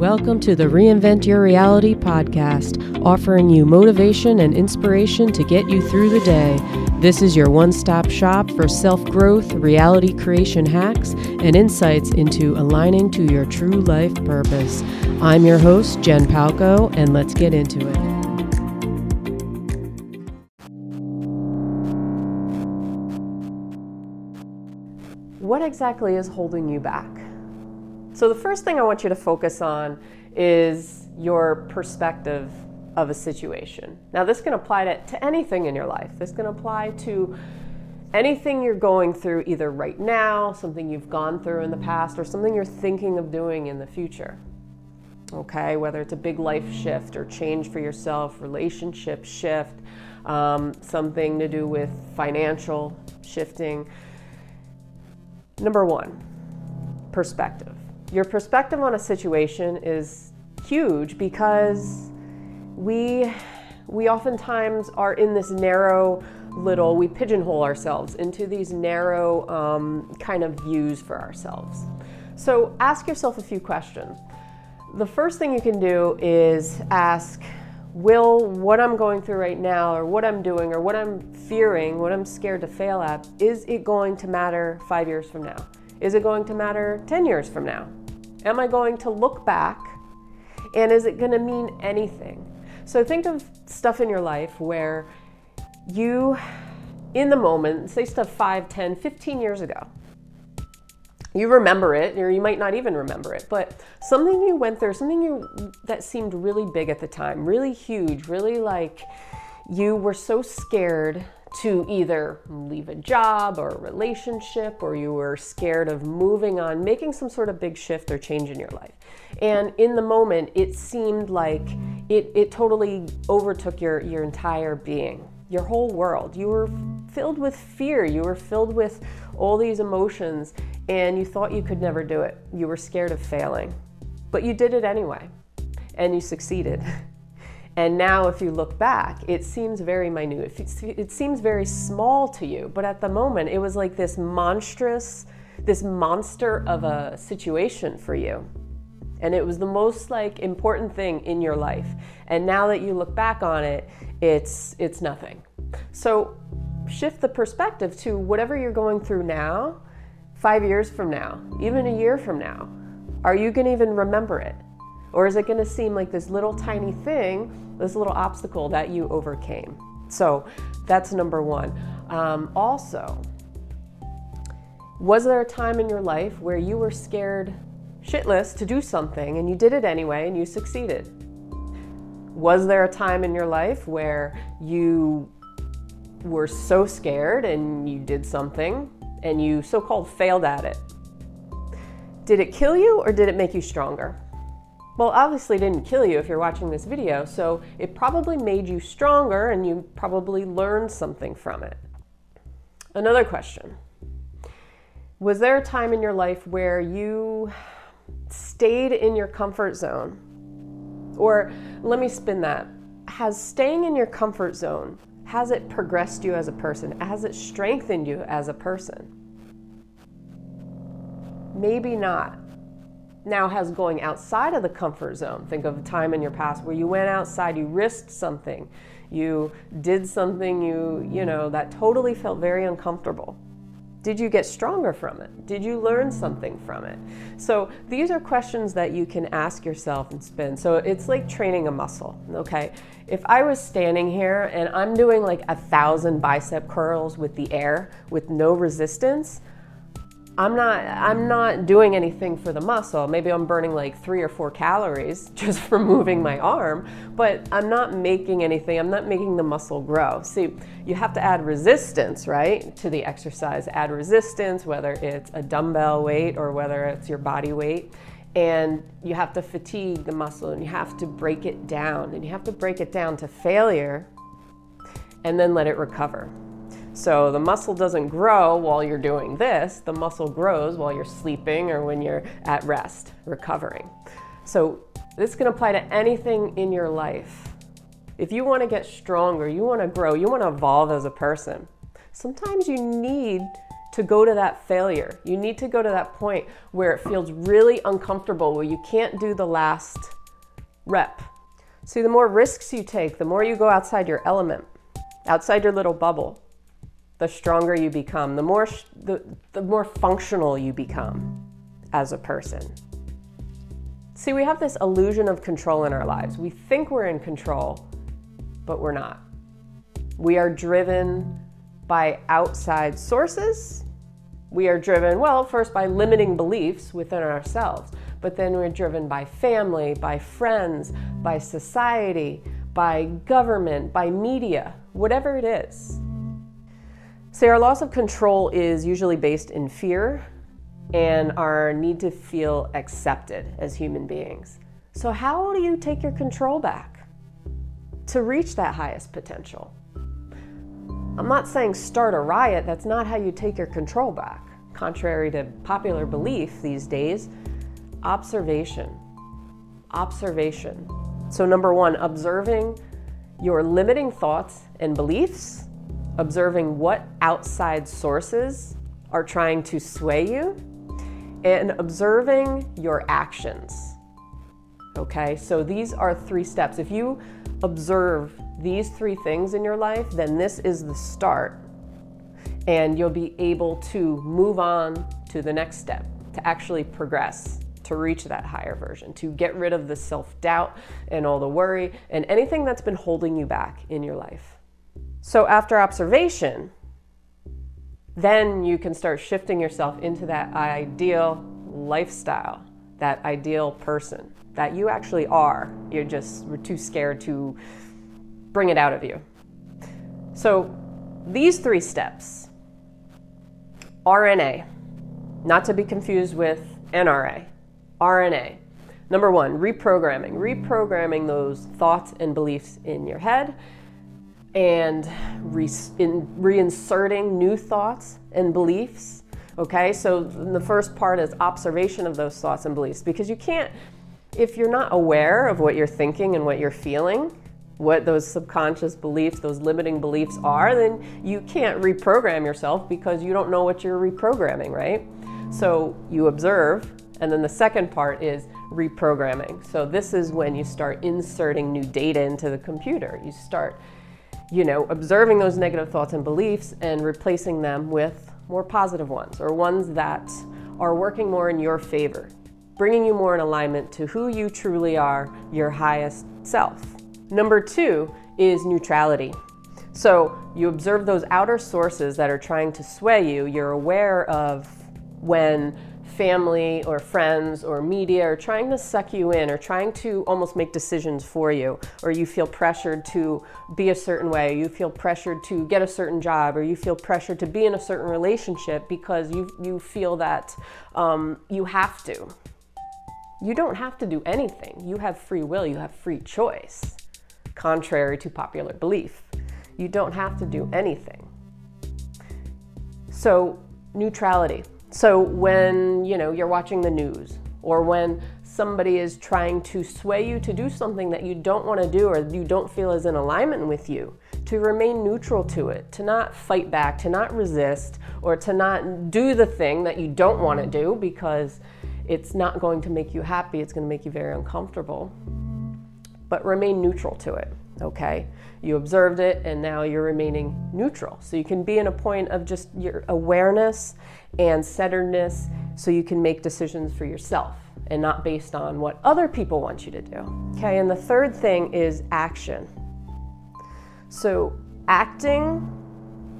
Welcome to the Reinvent Your Reality podcast, offering you motivation and inspiration to get you through the day. This is your one stop shop for self growth, reality creation hacks, and insights into aligning to your true life purpose. I'm your host, Jen Palko, and let's get into it. What exactly is holding you back? So, the first thing I want you to focus on is your perspective of a situation. Now, this can apply to, to anything in your life. This can apply to anything you're going through either right now, something you've gone through in the past, or something you're thinking of doing in the future. Okay, whether it's a big life shift or change for yourself, relationship shift, um, something to do with financial shifting. Number one, perspective your perspective on a situation is huge because we we oftentimes are in this narrow little we pigeonhole ourselves into these narrow um, kind of views for ourselves. So ask yourself a few questions. The first thing you can do is ask will what i'm going through right now or what i'm doing or what i'm fearing what i'm scared to fail at is it going to matter five years from now? Is it going to matter 10 years from now Am I going to look back? And is it going to mean anything? So think of stuff in your life where you, in the moment, say stuff 5, 10, 15 years ago, you remember it or you might not even remember it but something you went through something you that seemed really big at the time really huge really like you were so scared to either leave a job or a relationship, or you were scared of moving on, making some sort of big shift or change in your life. And in the moment, it seemed like it, it totally overtook your, your entire being, your whole world. You were filled with fear, you were filled with all these emotions, and you thought you could never do it. You were scared of failing, but you did it anyway, and you succeeded. And now, if you look back, it seems very minute. It seems very small to you. But at the moment, it was like this monstrous, this monster of a situation for you. And it was the most like important thing in your life. And now that you look back on it, it's it's nothing. So shift the perspective to whatever you're going through now, 5 years from now, even a year from now. Are you going to even remember it? Or is it going to seem like this little tiny thing, this little obstacle that you overcame? So that's number one. Um, also, was there a time in your life where you were scared shitless to do something and you did it anyway and you succeeded? Was there a time in your life where you were so scared and you did something and you so called failed at it? Did it kill you or did it make you stronger? Well, obviously didn't kill you if you're watching this video, so it probably made you stronger and you probably learned something from it. Another question. Was there a time in your life where you stayed in your comfort zone? Or let me spin that. Has staying in your comfort zone, has it progressed you as a person? Has it strengthened you as a person? Maybe not now has going outside of the comfort zone. Think of a time in your past where you went outside, you risked something, you did something you, you know, that totally felt very uncomfortable. Did you get stronger from it? Did you learn something from it? So these are questions that you can ask yourself and spin. So it's like training a muscle, okay? If I was standing here and I'm doing like a thousand bicep curls with the air with no resistance, I'm not I'm not doing anything for the muscle. Maybe I'm burning like 3 or 4 calories just from moving my mm-hmm. arm, but I'm not making anything. I'm not making the muscle grow. See, you have to add resistance, right, to the exercise. Add resistance whether it's a dumbbell weight or whether it's your body weight. And you have to fatigue the muscle and you have to break it down and you have to break it down to failure and then let it recover. So the muscle doesn't grow while you're doing this, the muscle grows while you're sleeping or when you're at rest, recovering. So this can apply to anything in your life. If you want to get stronger, you want to grow, you want to evolve as a person, sometimes you need to go to that failure. You need to go to that point where it feels really uncomfortable, where you can't do the last rep. See, the more risks you take, the more you go outside your element, outside your little bubble, the stronger you become, the more, the, the more functional you become as a person. See, we have this illusion of control in our lives. We think we're in control, but we're not. We are driven by outside sources. We are driven, well, first by limiting beliefs within ourselves, but then we're driven by family, by friends, by society, by government, by media, whatever it is. See, our loss of control is usually based in fear and our need to feel accepted as human beings. So, how do you take your control back to reach that highest potential? I'm not saying start a riot, that's not how you take your control back. Contrary to popular belief these days, observation. Observation. So, number one, observing your limiting thoughts and beliefs, observing what outside sources are trying to sway you, and observing your actions. Okay, so these are three steps. If you observe these three things in your life, then this is the start. And you'll be able to move on to the next step, to actually progress, to reach that higher version, to get rid of the self doubt and all the worry and anything that's been holding you back in your life. So, after observation, then you can start shifting yourself into that ideal lifestyle, that ideal person that you actually are. You're just we're too scared to bring it out of you. So, these three steps RNA, not to be confused with NRA, RNA. Number one, reprogramming, reprogramming those thoughts and beliefs in your head and re- in, reinserting new thoughts and beliefs. Okay, so the first part is observation of those thoughts and beliefs because you can't, if you're not aware of what you're thinking and what you're feeling, what those subconscious beliefs, those limiting beliefs are, then you can't reprogram yourself because you don't know what you're reprogramming, right? So you observe, and then the second part is reprogramming. So this is when you start inserting new data into the computer. You start, you know, observing those negative thoughts and beliefs and replacing them with more positive ones or ones that are working more in your favor, bringing you more in alignment to who you truly are, your highest self. Number two is neutrality. So you observe those outer sources that are trying to sway you. You're aware of when family or friends or media are trying to suck you in or trying to almost make decisions for you, or you feel pressured to be a certain way, you feel pressured to get a certain job, or you feel pressured to be in a certain relationship because you, you feel that um, you have to. You don't have to do anything. You have free will, you have free choice contrary to popular belief. You don't have to do anything. So, neutrality. So when, you know, you're watching the news or when somebody is trying to sway you to do something that you don't want to do or you don't feel is in alignment with you, to remain neutral to it, to not fight back, to not resist, or to not do the thing that you don't want to do because it's not going to make you happy, it's going to make you very uncomfortable but remain neutral to it. Okay, you observed it and now you're remaining neutral. So you can be in a point of just your awareness and centeredness so you can make decisions for yourself and not based on what other people want you to do. Okay, and the third thing is action. So acting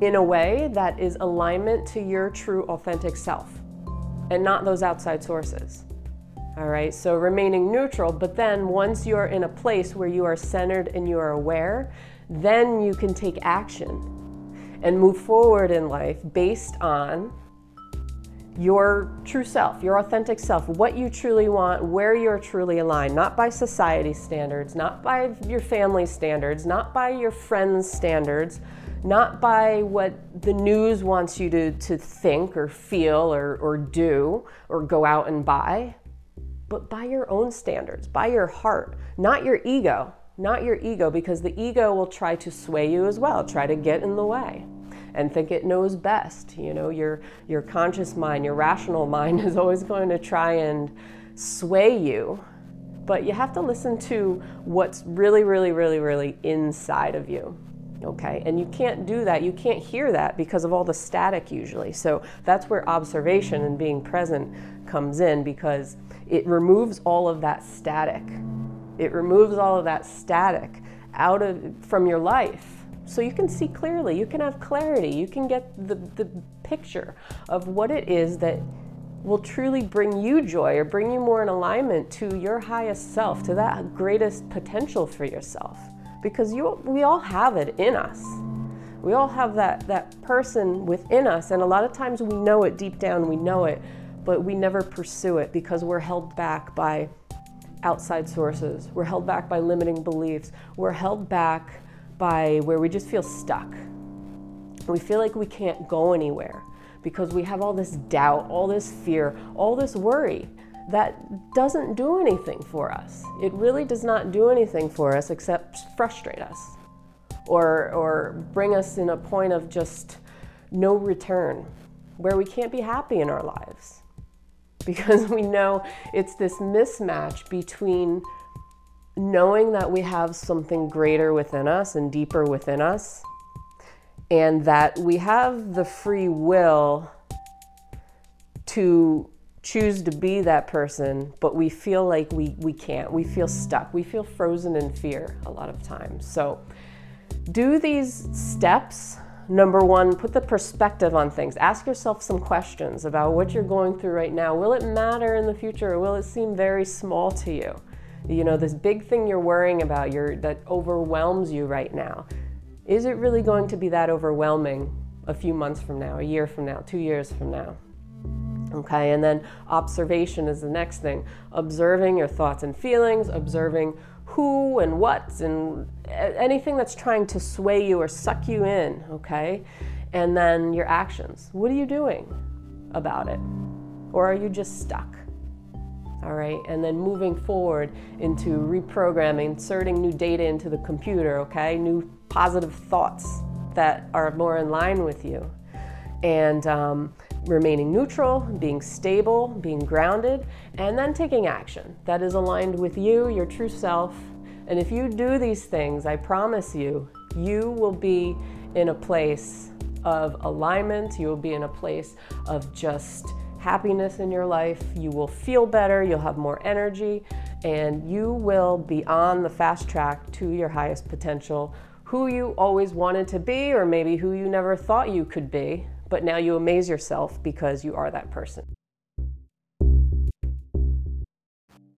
in a way that is alignment to your true authentic self and not those outside sources. All right, so remaining neutral, but then once you're in a place where you are centered and you are aware, then you can take action and move forward in life based on your true self, your authentic self, what you truly want, where you're truly aligned, not by society standards, not by your family standards, not by your friends' standards, not by what the news wants you to, to think or feel or, or do or go out and buy, but by your own standards, by your heart, not your ego, not your ego, because the ego will try to sway you as well, try to get in the way. and think it knows best. You know, your your conscious mind, your rational mind is always going to try and sway you. But you have to listen to what's really, really, really, really inside of you okay? And you can't do that, you can't hear that because of all the static usually. So that's where observation and being present comes in because it removes all of that static. It removes all of that static out of from your life. So you can see clearly, you can have clarity, you can get the, the picture of what it is that will truly bring you joy or bring you more in alignment to your highest self, to that greatest potential for yourself because you, we all have it in us. We all have that, that person within us, and a lot of times we know it deep down, we know it, but we never pursue it because we're held back by outside sources. We're held back by limiting beliefs. We're held back by where we just feel stuck. We feel like we can't go anywhere because we have all this doubt, all this fear, all this worry that doesn't do anything for us. It really does not do anything for us except frustrate us or, or bring us in a point of just no return where we can't be happy in our lives because we know it's this mismatch between knowing that we have something greater within us and deeper within us and that we have the free will to choose to be that person, but we feel like we, we can't. We feel stuck. We feel frozen in fear a lot of times. So, do these steps. Number one, put the perspective on things. Ask yourself some questions about what you're going through right now. Will it matter in the future or will it seem very small to you? You know, this big thing you're worrying about your, that overwhelms you right now. Is it really going to be that overwhelming a few months from now, a year from now, two years from now? Okay, and then observation is the next thing. Observing your thoughts and feelings, observing who and what and anything that's trying to sway you or suck you in, okay? And then your actions. What are you doing about it? Or are you just stuck? All right, and then moving forward into reprogramming, inserting new data into the computer, okay? New positive thoughts that are more in line with you. And um, remaining neutral, being stable, being grounded, and then taking action that is aligned with you, your true self. And if you do these things, I promise you, you will be in a place of alignment, you will be in a place of just happiness in your life. You will feel better, you'll have more energy, and you will be on the fast track to your highest potential, who you always wanted to be, or maybe who you never thought you could be but now you amaze yourself because you are that person.